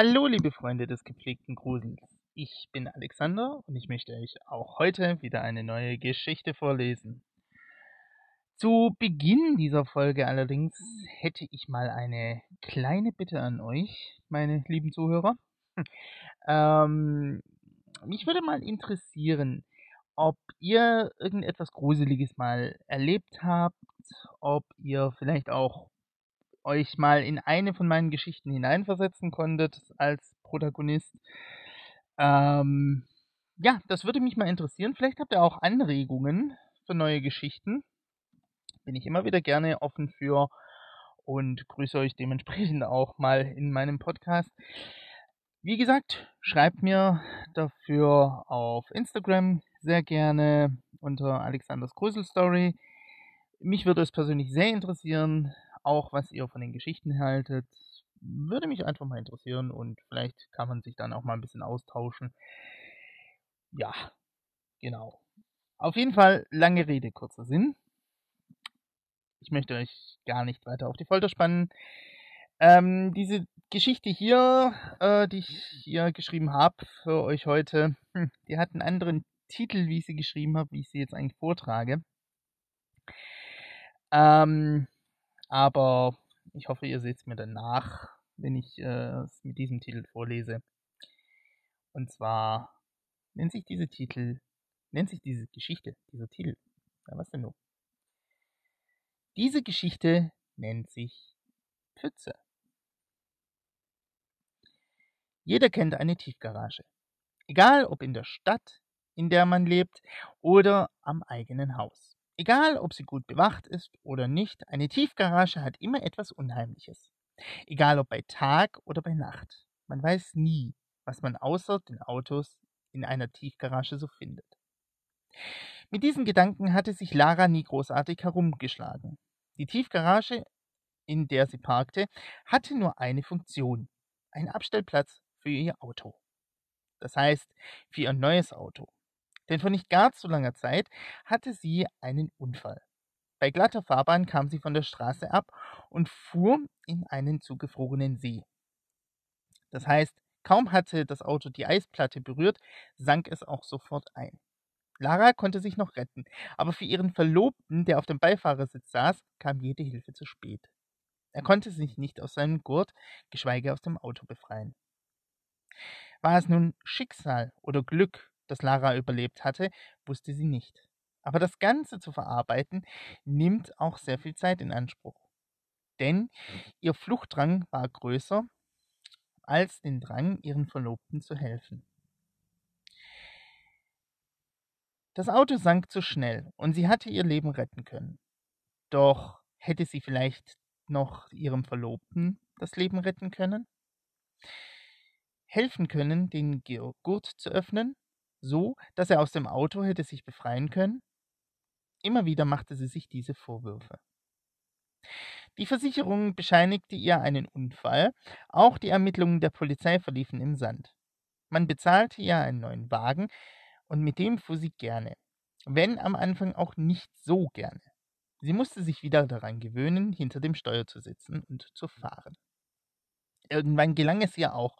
Hallo, liebe Freunde des gepflegten Grusels. Ich bin Alexander und ich möchte euch auch heute wieder eine neue Geschichte vorlesen. Zu Beginn dieser Folge allerdings hätte ich mal eine kleine Bitte an euch, meine lieben Zuhörer. ähm, mich würde mal interessieren, ob ihr irgendetwas Gruseliges mal erlebt habt, ob ihr vielleicht auch euch mal in eine von meinen Geschichten hineinversetzen konntet als Protagonist. Ähm, ja, das würde mich mal interessieren. Vielleicht habt ihr auch Anregungen für neue Geschichten. Bin ich immer wieder gerne offen für und grüße euch dementsprechend auch mal in meinem Podcast. Wie gesagt, schreibt mir dafür auf Instagram sehr gerne unter Alexanders Gruselstory. Mich würde es persönlich sehr interessieren, auch was ihr von den Geschichten haltet. Würde mich einfach mal interessieren und vielleicht kann man sich dann auch mal ein bisschen austauschen. Ja, genau. Auf jeden Fall lange Rede, kurzer Sinn. Ich möchte euch gar nicht weiter auf die Folter spannen. Ähm, diese Geschichte hier, äh, die ich hier geschrieben habe für euch heute, hm, die hat einen anderen Titel, wie ich sie geschrieben habe, wie ich sie jetzt eigentlich vortrage. Ähm, aber ich hoffe, ihr seht es mir danach, wenn ich äh, es mit diesem Titel vorlese. Und zwar nennt sich diese Titel, nennt sich diese Geschichte, dieser Titel. Ja, was denn nun? Diese Geschichte nennt sich Pfütze. Jeder kennt eine Tiefgarage. Egal ob in der Stadt, in der man lebt, oder am eigenen Haus. Egal, ob sie gut bewacht ist oder nicht, eine Tiefgarage hat immer etwas Unheimliches. Egal ob bei Tag oder bei Nacht. Man weiß nie, was man außer den Autos in einer Tiefgarage so findet. Mit diesen Gedanken hatte sich Lara nie großartig herumgeschlagen. Die Tiefgarage, in der sie parkte, hatte nur eine Funktion. Ein Abstellplatz für ihr Auto. Das heißt, für ihr neues Auto. Denn vor nicht gar zu langer Zeit hatte sie einen Unfall. Bei glatter Fahrbahn kam sie von der Straße ab und fuhr in einen zugefrorenen See. Das heißt, kaum hatte das Auto die Eisplatte berührt, sank es auch sofort ein. Lara konnte sich noch retten, aber für ihren Verlobten, der auf dem Beifahrersitz saß, kam jede Hilfe zu spät. Er konnte sich nicht aus seinem Gurt, geschweige aus dem Auto befreien. War es nun Schicksal oder Glück, das Lara überlebt hatte, wusste sie nicht. Aber das Ganze zu verarbeiten, nimmt auch sehr viel Zeit in Anspruch. Denn ihr Fluchtdrang war größer als den Drang, ihren Verlobten zu helfen. Das Auto sank zu schnell und sie hatte ihr Leben retten können. Doch hätte sie vielleicht noch ihrem Verlobten das Leben retten können? Helfen können, den Gurt zu öffnen so, dass er aus dem Auto hätte sich befreien können? Immer wieder machte sie sich diese Vorwürfe. Die Versicherung bescheinigte ihr einen Unfall, auch die Ermittlungen der Polizei verliefen im Sand. Man bezahlte ihr einen neuen Wagen und mit dem fuhr sie gerne, wenn am Anfang auch nicht so gerne. Sie musste sich wieder daran gewöhnen, hinter dem Steuer zu sitzen und zu fahren. Irgendwann gelang es ihr auch,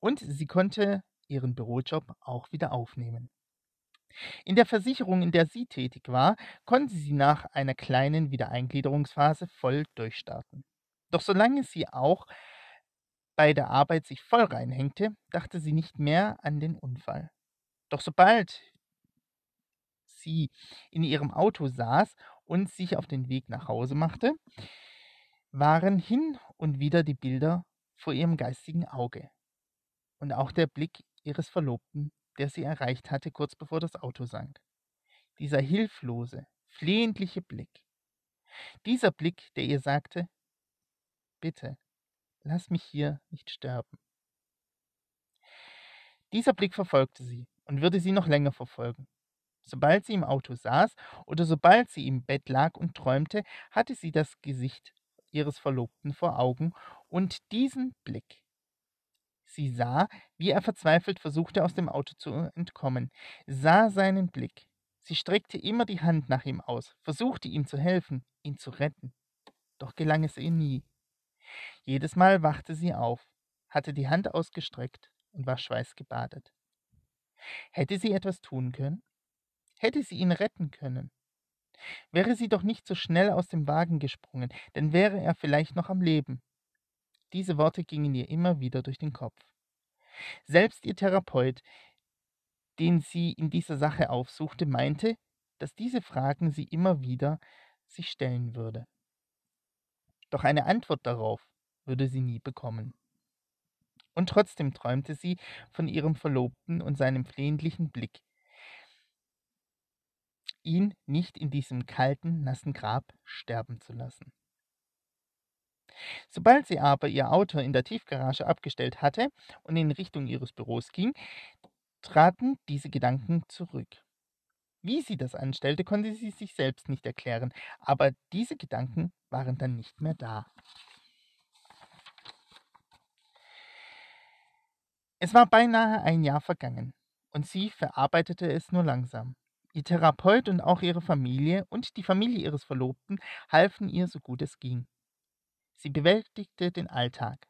und sie konnte ihren Bürojob auch wieder aufnehmen. In der Versicherung, in der sie tätig war, konnte sie nach einer kleinen Wiedereingliederungsphase voll durchstarten. Doch solange sie auch bei der Arbeit sich voll reinhängte, dachte sie nicht mehr an den Unfall. Doch sobald sie in ihrem Auto saß und sich auf den Weg nach Hause machte, waren hin und wieder die Bilder vor ihrem geistigen Auge und auch der Blick ihres Verlobten, der sie erreicht hatte, kurz bevor das Auto sank. Dieser hilflose, flehentliche Blick. Dieser Blick, der ihr sagte, bitte, lass mich hier nicht sterben. Dieser Blick verfolgte sie und würde sie noch länger verfolgen. Sobald sie im Auto saß oder sobald sie im Bett lag und träumte, hatte sie das Gesicht ihres Verlobten vor Augen und diesen Blick, Sie sah, wie er verzweifelt versuchte, aus dem Auto zu entkommen, sah seinen Blick. Sie streckte immer die Hand nach ihm aus, versuchte ihm zu helfen, ihn zu retten. Doch gelang es ihr nie. Jedes Mal wachte sie auf, hatte die Hand ausgestreckt und war schweißgebadet. Hätte sie etwas tun können? Hätte sie ihn retten können? Wäre sie doch nicht so schnell aus dem Wagen gesprungen, dann wäre er vielleicht noch am Leben. Diese Worte gingen ihr immer wieder durch den Kopf. Selbst ihr Therapeut, den sie in dieser Sache aufsuchte, meinte, dass diese Fragen sie immer wieder sich stellen würde. Doch eine Antwort darauf würde sie nie bekommen. Und trotzdem träumte sie von ihrem Verlobten und seinem flehentlichen Blick, ihn nicht in diesem kalten, nassen Grab sterben zu lassen. Sobald sie aber ihr Auto in der Tiefgarage abgestellt hatte und in Richtung ihres Büros ging, traten diese Gedanken zurück. Wie sie das anstellte, konnte sie sich selbst nicht erklären, aber diese Gedanken waren dann nicht mehr da. Es war beinahe ein Jahr vergangen, und sie verarbeitete es nur langsam. Ihr Therapeut und auch ihre Familie und die Familie ihres Verlobten halfen ihr so gut es ging. Sie bewältigte den Alltag.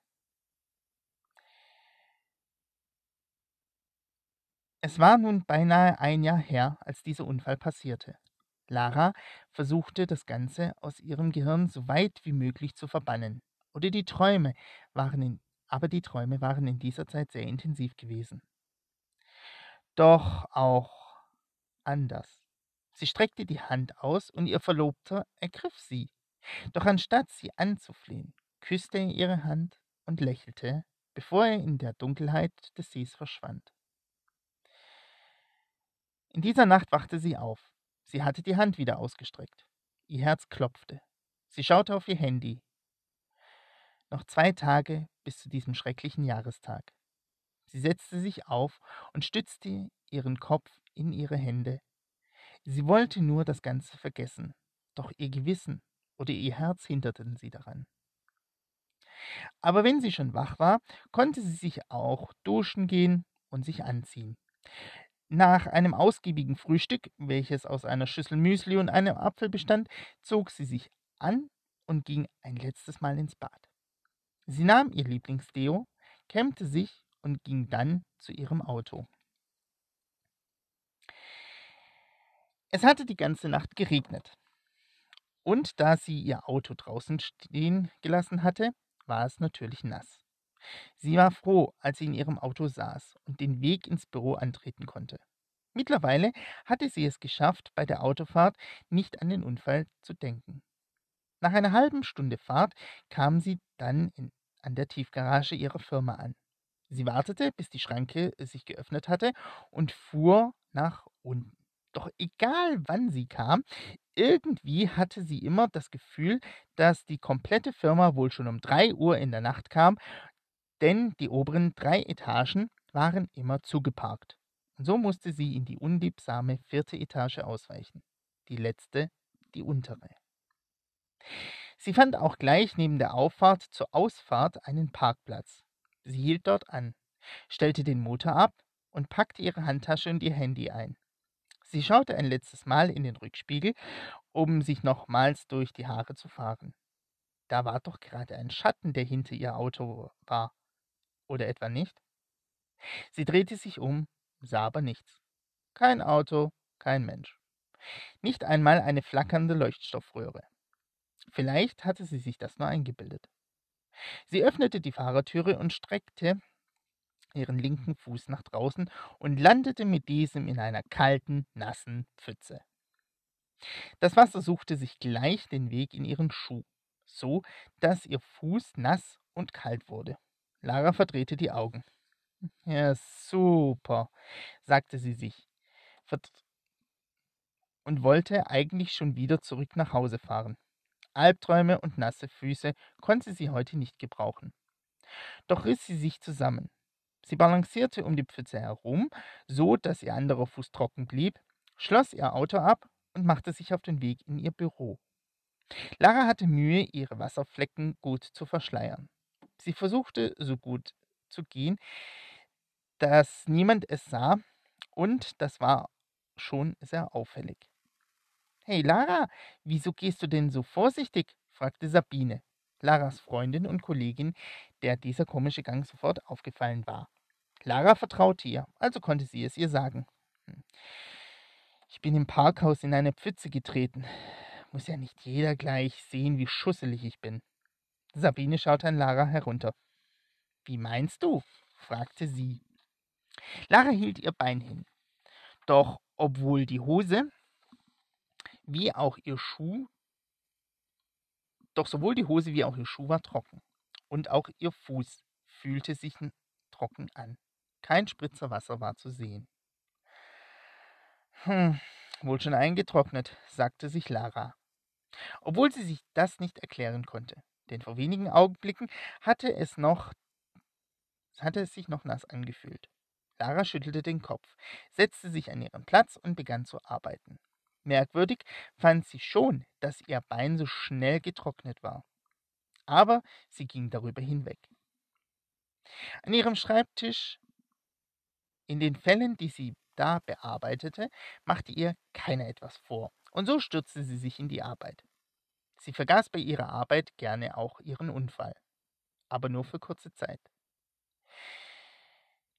Es war nun beinahe ein Jahr her, als dieser Unfall passierte. Lara versuchte das Ganze aus ihrem Gehirn so weit wie möglich zu verbannen. Oder die Träume waren in, aber die Träume waren in dieser Zeit sehr intensiv gewesen. Doch auch anders. Sie streckte die Hand aus und ihr Verlobter ergriff sie. Doch anstatt sie anzuflehen, küsste er ihre Hand und lächelte, bevor er in der Dunkelheit des Sees verschwand. In dieser Nacht wachte sie auf. Sie hatte die Hand wieder ausgestreckt. Ihr Herz klopfte. Sie schaute auf ihr Handy. Noch zwei Tage bis zu diesem schrecklichen Jahrestag. Sie setzte sich auf und stützte ihren Kopf in ihre Hände. Sie wollte nur das Ganze vergessen, doch ihr Gewissen oder ihr Herz hinderten sie daran. Aber wenn sie schon wach war, konnte sie sich auch duschen gehen und sich anziehen. Nach einem ausgiebigen Frühstück, welches aus einer Schüssel Müsli und einem Apfel bestand, zog sie sich an und ging ein letztes Mal ins Bad. Sie nahm ihr Lieblingsdeo, kämmte sich und ging dann zu ihrem Auto. Es hatte die ganze Nacht geregnet. Und da sie ihr Auto draußen stehen gelassen hatte, war es natürlich nass. Sie war froh, als sie in ihrem Auto saß und den Weg ins Büro antreten konnte. Mittlerweile hatte sie es geschafft, bei der Autofahrt nicht an den Unfall zu denken. Nach einer halben Stunde Fahrt kam sie dann in, an der Tiefgarage ihrer Firma an. Sie wartete, bis die Schranke sich geöffnet hatte und fuhr nach unten. Doch egal wann sie kam, irgendwie hatte sie immer das Gefühl, dass die komplette Firma wohl schon um 3 Uhr in der Nacht kam, denn die oberen drei Etagen waren immer zugeparkt. Und so musste sie in die unliebsame vierte Etage ausweichen. Die letzte, die untere. Sie fand auch gleich neben der Auffahrt zur Ausfahrt einen Parkplatz. Sie hielt dort an, stellte den Motor ab und packte ihre Handtasche und ihr Handy ein. Sie schaute ein letztes Mal in den Rückspiegel, um sich nochmals durch die Haare zu fahren. Da war doch gerade ein Schatten, der hinter ihr Auto war. Oder etwa nicht? Sie drehte sich um, sah aber nichts. Kein Auto, kein Mensch. Nicht einmal eine flackernde Leuchtstoffröhre. Vielleicht hatte sie sich das nur eingebildet. Sie öffnete die Fahrertüre und streckte ihren linken Fuß nach draußen und landete mit diesem in einer kalten, nassen Pfütze. Das Wasser suchte sich gleich den Weg in ihren Schuh, so dass ihr Fuß nass und kalt wurde. Lara verdrehte die Augen. Ja, super, sagte sie sich und wollte eigentlich schon wieder zurück nach Hause fahren. Albträume und nasse Füße konnte sie heute nicht gebrauchen. Doch riss sie sich zusammen. Sie balancierte um die Pfütze herum, so dass ihr anderer Fuß trocken blieb, schloss ihr Auto ab und machte sich auf den Weg in ihr Büro. Lara hatte Mühe, ihre Wasserflecken gut zu verschleiern. Sie versuchte so gut zu gehen, dass niemand es sah, und das war schon sehr auffällig. Hey Lara, wieso gehst du denn so vorsichtig? fragte Sabine. Laras Freundin und Kollegin, der dieser komische Gang sofort aufgefallen war. Lara vertraute ihr, also konnte sie es ihr sagen. Hm. Ich bin im Parkhaus in eine Pfütze getreten. Muss ja nicht jeder gleich sehen, wie schusselig ich bin. Sabine schaute an Lara herunter. Wie meinst du? fragte sie. Lara hielt ihr Bein hin. Doch obwohl die Hose wie auch ihr Schuh, doch sowohl die Hose wie auch ihr Schuh war trocken. Und auch ihr Fuß fühlte sich trocken an. Kein Spritzer Wasser war zu sehen. Hm, wohl schon eingetrocknet, sagte sich Lara. Obwohl sie sich das nicht erklären konnte, denn vor wenigen Augenblicken hatte es noch hatte es sich noch nass angefühlt. Lara schüttelte den Kopf, setzte sich an ihren Platz und begann zu arbeiten. Merkwürdig fand sie schon, dass ihr Bein so schnell getrocknet war. Aber sie ging darüber hinweg. An ihrem Schreibtisch, in den Fällen, die sie da bearbeitete, machte ihr keiner etwas vor, und so stürzte sie sich in die Arbeit. Sie vergaß bei ihrer Arbeit gerne auch ihren Unfall, aber nur für kurze Zeit.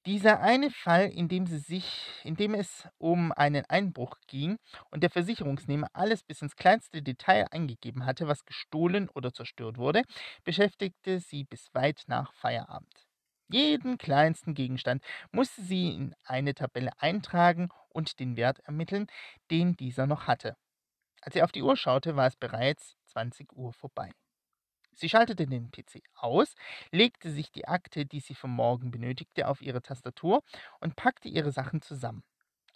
Dieser eine Fall, in dem, sie sich, in dem es um einen Einbruch ging und der Versicherungsnehmer alles bis ins kleinste Detail eingegeben hatte, was gestohlen oder zerstört wurde, beschäftigte sie bis weit nach Feierabend. Jeden kleinsten Gegenstand musste sie in eine Tabelle eintragen und den Wert ermitteln, den dieser noch hatte. Als sie auf die Uhr schaute, war es bereits 20 Uhr vorbei. Sie schaltete den PC aus, legte sich die Akte, die sie für morgen benötigte, auf ihre Tastatur und packte ihre Sachen zusammen.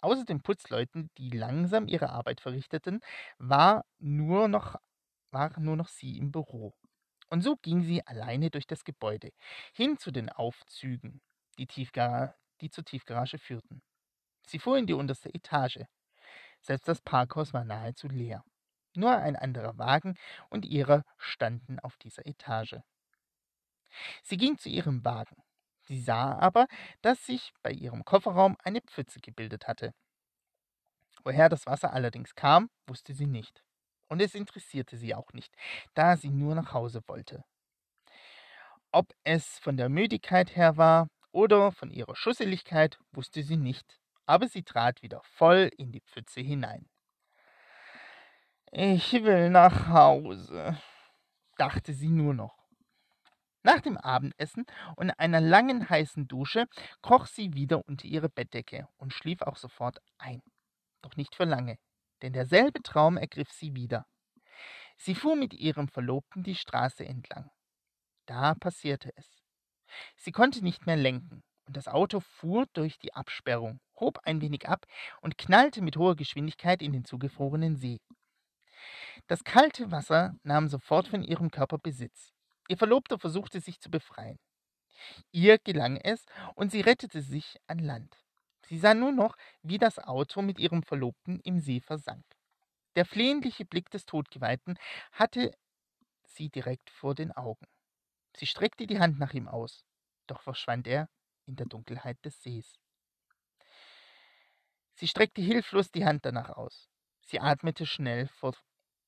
Außer den Putzleuten, die langsam ihre Arbeit verrichteten, war nur noch, war nur noch sie im Büro. Und so ging sie alleine durch das Gebäude, hin zu den Aufzügen, die, Tiefgara die zur Tiefgarage führten. Sie fuhr in die unterste Etage. Selbst das Parkhaus war nahezu leer. Nur ein anderer Wagen und ihrer standen auf dieser Etage. Sie ging zu ihrem Wagen. Sie sah aber, dass sich bei ihrem Kofferraum eine Pfütze gebildet hatte. Woher das Wasser allerdings kam, wusste sie nicht. Und es interessierte sie auch nicht, da sie nur nach Hause wollte. Ob es von der Müdigkeit her war oder von ihrer Schusseligkeit, wusste sie nicht, aber sie trat wieder voll in die Pfütze hinein. Ich will nach Hause, dachte sie nur noch. Nach dem Abendessen und einer langen heißen Dusche kroch sie wieder unter ihre Bettdecke und schlief auch sofort ein. Doch nicht für lange, denn derselbe Traum ergriff sie wieder. Sie fuhr mit ihrem Verlobten die Straße entlang. Da passierte es. Sie konnte nicht mehr lenken, und das Auto fuhr durch die Absperrung, hob ein wenig ab und knallte mit hoher Geschwindigkeit in den zugefrorenen See. Das kalte Wasser nahm sofort von ihrem Körper Besitz. Ihr Verlobter versuchte sich zu befreien. Ihr gelang es und sie rettete sich an Land. Sie sah nur noch, wie das Auto mit ihrem Verlobten im See versank. Der flehentliche Blick des Todgeweihten hatte sie direkt vor den Augen. Sie streckte die Hand nach ihm aus, doch verschwand er in der Dunkelheit des Sees. Sie streckte hilflos die Hand danach aus. Sie atmete schnell vor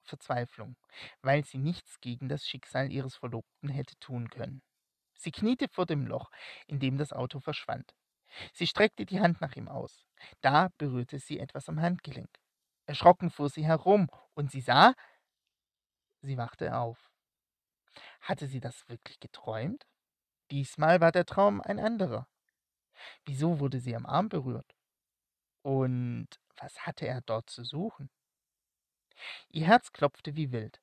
Verzweiflung, weil sie nichts gegen das Schicksal ihres Verlobten hätte tun können. Sie kniete vor dem Loch, in dem das Auto verschwand. Sie streckte die Hand nach ihm aus. Da berührte sie etwas am Handgelenk. Erschrocken fuhr sie herum, und sie sah, sie wachte auf. Hatte sie das wirklich geträumt? Diesmal war der Traum ein anderer. Wieso wurde sie am Arm berührt? Und was hatte er dort zu suchen? Ihr Herz klopfte wie wild.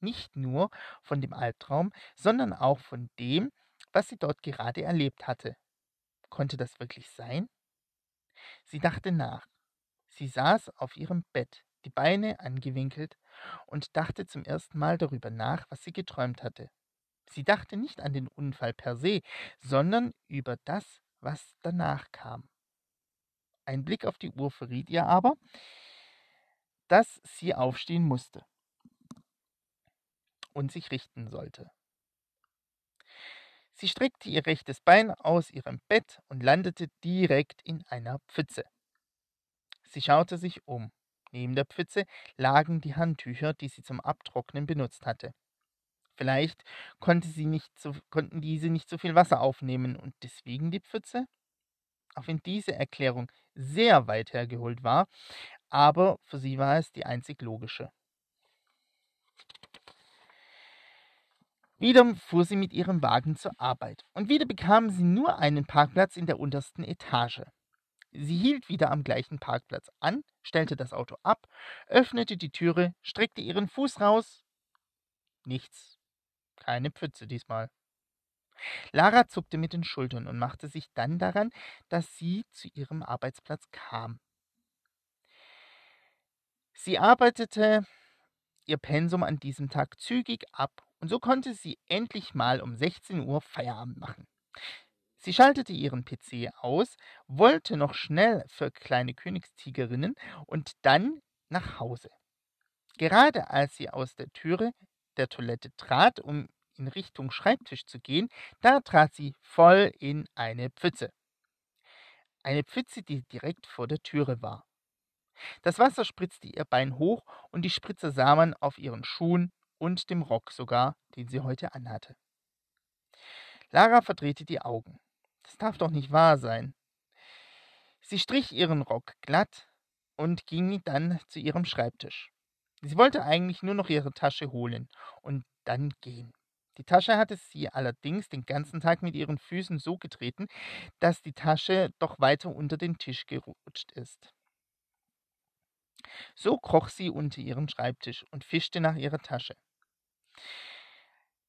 Nicht nur von dem Albtraum, sondern auch von dem, was sie dort gerade erlebt hatte. Konnte das wirklich sein? Sie dachte nach. Sie saß auf ihrem Bett, die Beine angewinkelt, und dachte zum ersten Mal darüber nach, was sie geträumt hatte. Sie dachte nicht an den Unfall per se, sondern über das, was danach kam. Ein Blick auf die Uhr verriet ihr aber, dass sie aufstehen musste und sich richten sollte. Sie streckte ihr rechtes Bein aus ihrem Bett und landete direkt in einer Pfütze. Sie schaute sich um. Neben der Pfütze lagen die Handtücher, die sie zum Abtrocknen benutzt hatte. Vielleicht konnte so, konnten diese nicht so viel Wasser aufnehmen und deswegen die Pfütze? Auch wenn diese Erklärung sehr weit hergeholt war, aber für sie war es die einzig logische. Wieder fuhr sie mit ihrem Wagen zur Arbeit und wieder bekam sie nur einen Parkplatz in der untersten Etage. Sie hielt wieder am gleichen Parkplatz an, stellte das Auto ab, öffnete die Türe, streckte ihren Fuß raus. Nichts. Keine Pfütze diesmal. Lara zuckte mit den Schultern und machte sich dann daran, dass sie zu ihrem Arbeitsplatz kam. Sie arbeitete ihr Pensum an diesem Tag zügig ab und so konnte sie endlich mal um 16 Uhr Feierabend machen. Sie schaltete ihren PC aus, wollte noch schnell für kleine Königstigerinnen und dann nach Hause. Gerade als sie aus der Türe der Toilette trat, um in Richtung Schreibtisch zu gehen, da trat sie voll in eine Pfütze. Eine Pfütze, die direkt vor der Türe war. Das Wasser spritzte ihr Bein hoch und die Spritze sah man auf ihren Schuhen und dem Rock sogar, den sie heute anhatte. Lara verdrehte die Augen. Das darf doch nicht wahr sein. Sie strich ihren Rock glatt und ging dann zu ihrem Schreibtisch. Sie wollte eigentlich nur noch ihre Tasche holen und dann gehen. Die Tasche hatte sie allerdings den ganzen Tag mit ihren Füßen so getreten, dass die Tasche doch weiter unter den Tisch gerutscht ist. So kroch sie unter ihren Schreibtisch und fischte nach ihrer Tasche.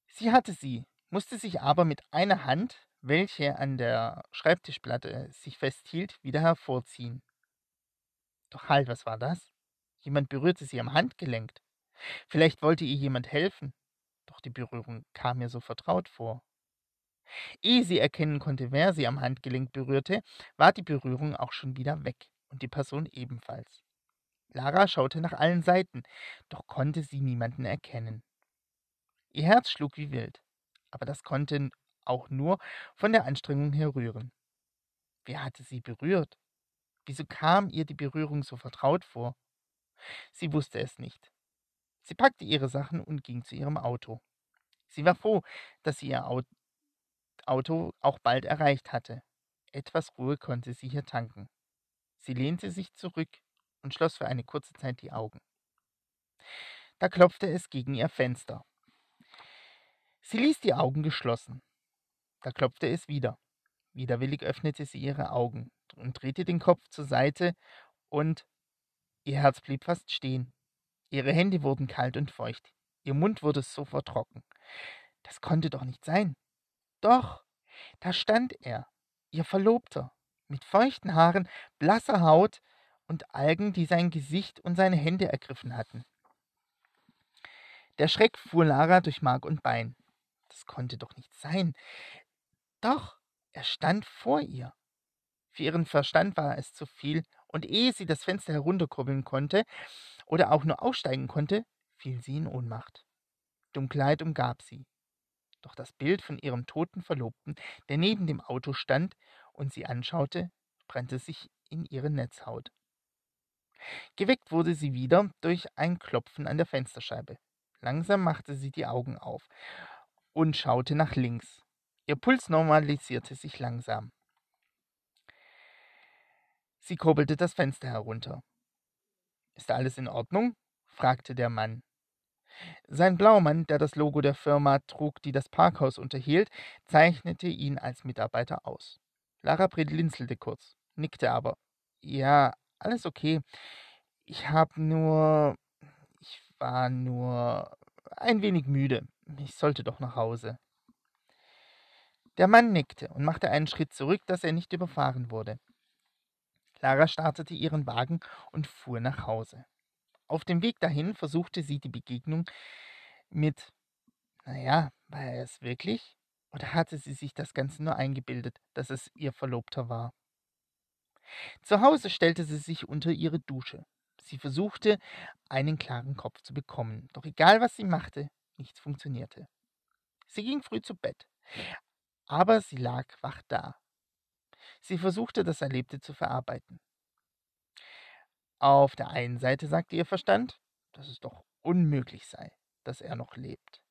Sie hatte sie, musste sich aber mit einer Hand, welche an der Schreibtischplatte sich festhielt, wieder hervorziehen. Doch halt, was war das? Jemand berührte sie am Handgelenk. Vielleicht wollte ihr jemand helfen, doch die Berührung kam mir so vertraut vor. Ehe sie erkennen konnte, wer sie am Handgelenk berührte, war die Berührung auch schon wieder weg und die Person ebenfalls. Lara schaute nach allen Seiten, doch konnte sie niemanden erkennen. Ihr Herz schlug wie wild, aber das konnte auch nur von der Anstrengung her rühren. Wer hatte sie berührt? Wieso kam ihr die Berührung so vertraut vor? Sie wusste es nicht. Sie packte ihre Sachen und ging zu ihrem Auto. Sie war froh, dass sie ihr Auto auch bald erreicht hatte. Etwas Ruhe konnte sie hier tanken. Sie lehnte sich zurück und schloss für eine kurze Zeit die Augen. Da klopfte es gegen ihr Fenster. Sie ließ die Augen geschlossen. Da klopfte es wieder. Widerwillig öffnete sie ihre Augen und drehte den Kopf zur Seite und ihr Herz blieb fast stehen. Ihre Hände wurden kalt und feucht. Ihr Mund wurde sofort trocken. Das konnte doch nicht sein. Doch, da stand er, ihr Verlobter, mit feuchten Haaren, blasser Haut und Algen, die sein Gesicht und seine Hände ergriffen hatten. Der Schreck fuhr Lara durch Mark und Bein. Das konnte doch nicht sein. Doch, er stand vor ihr. Für ihren Verstand war es zu viel, und ehe sie das Fenster herunterkurbeln konnte oder auch nur aussteigen konnte, fiel sie in Ohnmacht. Dunkelheit umgab sie. Doch das Bild von ihrem toten Verlobten, der neben dem Auto stand und sie anschaute, brannte sich in ihre Netzhaut. Geweckt wurde sie wieder durch ein Klopfen an der Fensterscheibe. Langsam machte sie die Augen auf und schaute nach links. Ihr Puls normalisierte sich langsam. Sie kurbelte das Fenster herunter. Ist alles in Ordnung? fragte der Mann. Sein Blaumann, der das Logo der Firma trug, die das Parkhaus unterhielt, zeichnete ihn als Mitarbeiter aus. Lara blinzelte kurz, nickte aber. Ja, alles okay. Ich hab nur. Ich war nur ein wenig müde. Ich sollte doch nach Hause. Der Mann nickte und machte einen Schritt zurück, dass er nicht überfahren wurde. Lara startete ihren Wagen und fuhr nach Hause. Auf dem Weg dahin versuchte sie die Begegnung mit, naja, war er es wirklich? Oder hatte sie sich das Ganze nur eingebildet, dass es ihr Verlobter war? Zu Hause stellte sie sich unter ihre Dusche. Sie versuchte, einen klaren Kopf zu bekommen, doch egal was sie machte, nichts funktionierte. Sie ging früh zu Bett, aber sie lag wach da. Sie versuchte, das Erlebte zu verarbeiten. Auf der einen Seite sagte ihr Verstand, dass es doch unmöglich sei, dass er noch lebt.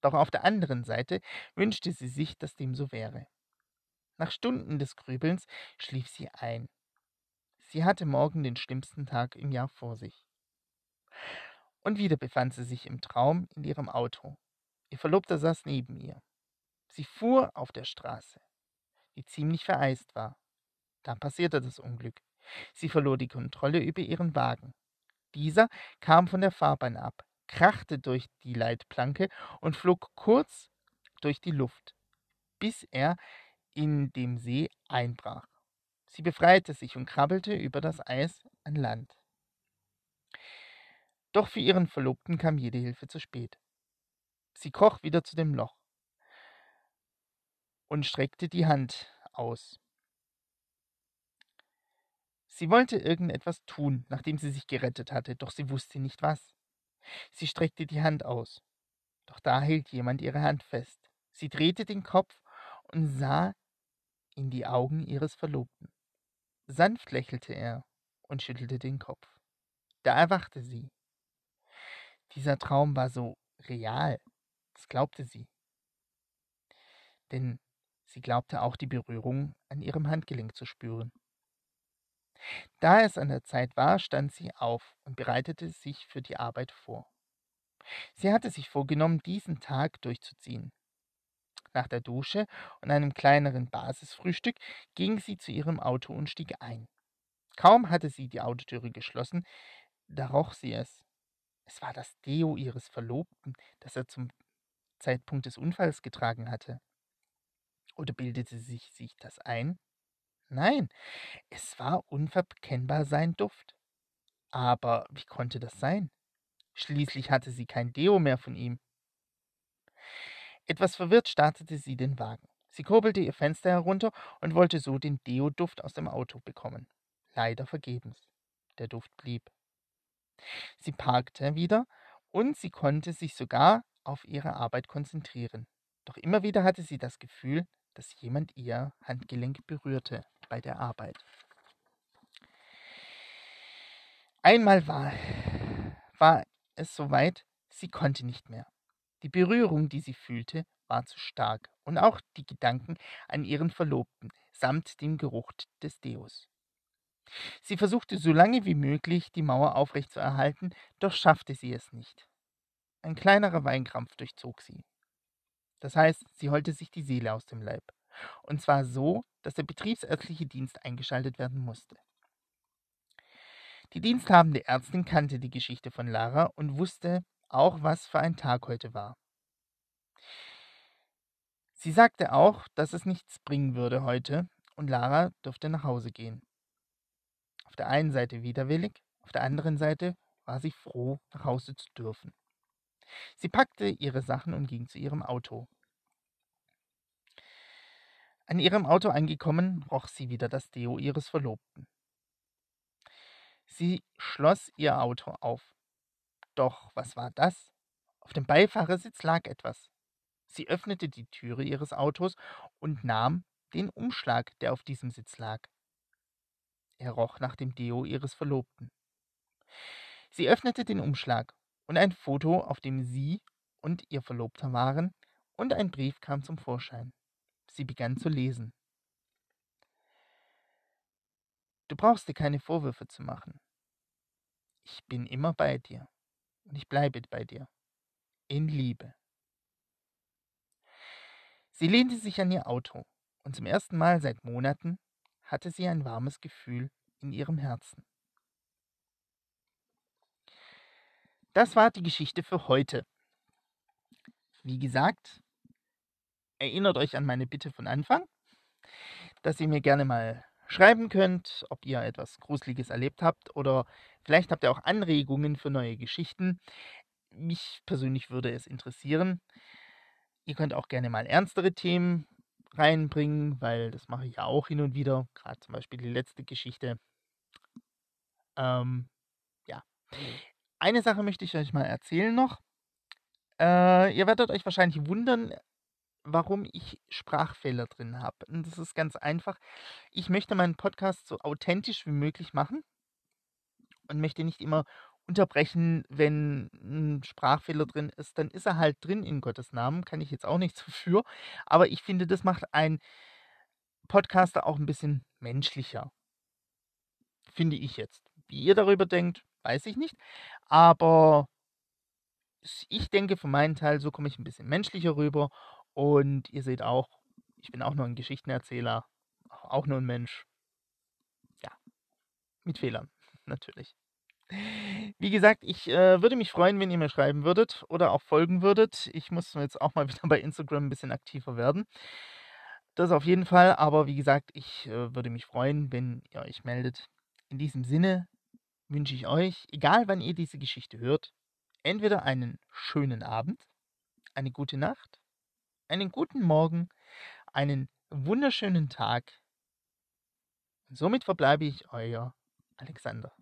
Doch auf der anderen Seite wünschte sie sich, dass dem so wäre. Nach Stunden des Grübelns schlief sie ein. Sie hatte morgen den schlimmsten Tag im Jahr vor sich. Und wieder befand sie sich im Traum in ihrem Auto. Ihr Verlobter saß neben ihr. Sie fuhr auf der Straße, die ziemlich vereist war. Dann passierte das Unglück. Sie verlor die Kontrolle über ihren Wagen. Dieser kam von der Fahrbahn ab, krachte durch die Leitplanke und flog kurz durch die Luft, bis er in dem See einbrach. Sie befreite sich und krabbelte über das Eis an Land. Doch für ihren Verlobten kam jede Hilfe zu spät. Sie kroch wieder zu dem Loch und streckte die Hand aus. Sie wollte irgendetwas tun, nachdem sie sich gerettet hatte, doch sie wusste nicht was. Sie streckte die Hand aus. Doch da hielt jemand ihre Hand fest. Sie drehte den Kopf und sah in die Augen ihres Verlobten. Sanft lächelte er und schüttelte den Kopf. Da erwachte sie. Dieser Traum war so real, das glaubte sie. Denn sie glaubte auch die Berührung an ihrem Handgelenk zu spüren. Da es an der Zeit war, stand sie auf und bereitete sich für die Arbeit vor. Sie hatte sich vorgenommen, diesen Tag durchzuziehen. Nach der Dusche und einem kleineren Basisfrühstück ging sie zu ihrem Auto und stieg ein. Kaum hatte sie die Autotüre geschlossen, da roch sie es. Es war das Deo ihres Verlobten, das er zum Zeitpunkt des Unfalls getragen hatte. Oder bildete sich sich das ein? Nein, es war unverkennbar sein Duft. Aber wie konnte das sein? Schließlich hatte sie kein Deo mehr von ihm. Etwas verwirrt startete sie den Wagen. Sie kurbelte ihr Fenster herunter und wollte so den Deo-Duft aus dem Auto bekommen. Leider vergebens. Der Duft blieb. Sie parkte wieder und sie konnte sich sogar auf ihre Arbeit konzentrieren. Doch immer wieder hatte sie das Gefühl, dass jemand ihr Handgelenk berührte bei der Arbeit. Einmal war, war es soweit, sie konnte nicht mehr. Die Berührung, die sie fühlte, war zu stark und auch die Gedanken an ihren Verlobten samt dem Geruch des Deos. Sie versuchte so lange wie möglich, die Mauer aufrechtzuerhalten, doch schaffte sie es nicht. Ein kleinerer Weinkrampf durchzog sie. Das heißt, sie heulte sich die Seele aus dem Leib. Und zwar so, dass der betriebsärztliche Dienst eingeschaltet werden musste. Die diensthabende Ärztin kannte die Geschichte von Lara und wusste auch, was für ein Tag heute war. Sie sagte auch, dass es nichts bringen würde heute und Lara durfte nach Hause gehen. Auf der einen Seite widerwillig, auf der anderen Seite war sie froh, nach Hause zu dürfen. Sie packte ihre Sachen und ging zu ihrem Auto. An ihrem Auto angekommen, roch sie wieder das Deo ihres Verlobten. Sie schloss ihr Auto auf. Doch was war das? Auf dem Beifahrersitz lag etwas. Sie öffnete die Türe ihres Autos und nahm den Umschlag, der auf diesem Sitz lag. Er roch nach dem Deo ihres Verlobten. Sie öffnete den Umschlag und ein Foto, auf dem sie und ihr Verlobter waren, und ein Brief kam zum Vorschein. Sie begann zu lesen. Du brauchst dir keine Vorwürfe zu machen. Ich bin immer bei dir und ich bleibe bei dir. In Liebe. Sie lehnte sich an ihr Auto und zum ersten Mal seit Monaten hatte sie ein warmes Gefühl in ihrem Herzen. Das war die Geschichte für heute. Wie gesagt, erinnert euch an meine Bitte von Anfang, dass ihr mir gerne mal schreiben könnt, ob ihr etwas Gruseliges erlebt habt oder vielleicht habt ihr auch Anregungen für neue Geschichten. Mich persönlich würde es interessieren. Ihr könnt auch gerne mal ernstere Themen reinbringen, weil das mache ich ja auch hin und wieder. Gerade zum Beispiel die letzte Geschichte. Ähm, ja. Eine Sache möchte ich euch mal erzählen noch. Äh, ihr werdet euch wahrscheinlich wundern, warum ich Sprachfehler drin habe. Und das ist ganz einfach. Ich möchte meinen Podcast so authentisch wie möglich machen und möchte nicht immer unterbrechen, wenn ein Sprachfehler drin ist, dann ist er halt drin in Gottes Namen, kann ich jetzt auch nichts dafür. Aber ich finde, das macht ein Podcaster auch ein bisschen menschlicher. Finde ich jetzt. Wie ihr darüber denkt, weiß ich nicht. Aber ich denke für meinen Teil, so komme ich ein bisschen menschlicher rüber. Und ihr seht auch, ich bin auch nur ein Geschichtenerzähler, auch nur ein Mensch. Ja, mit Fehlern, natürlich. Wie gesagt, ich äh, würde mich freuen, wenn ihr mir schreiben würdet oder auch folgen würdet. Ich muss jetzt auch mal wieder bei Instagram ein bisschen aktiver werden. Das auf jeden Fall, aber wie gesagt, ich äh, würde mich freuen, wenn ihr euch meldet. In diesem Sinne wünsche ich euch, egal wann ihr diese Geschichte hört, entweder einen schönen Abend, eine gute Nacht, einen guten Morgen, einen wunderschönen Tag. Und somit verbleibe ich euer Alexander.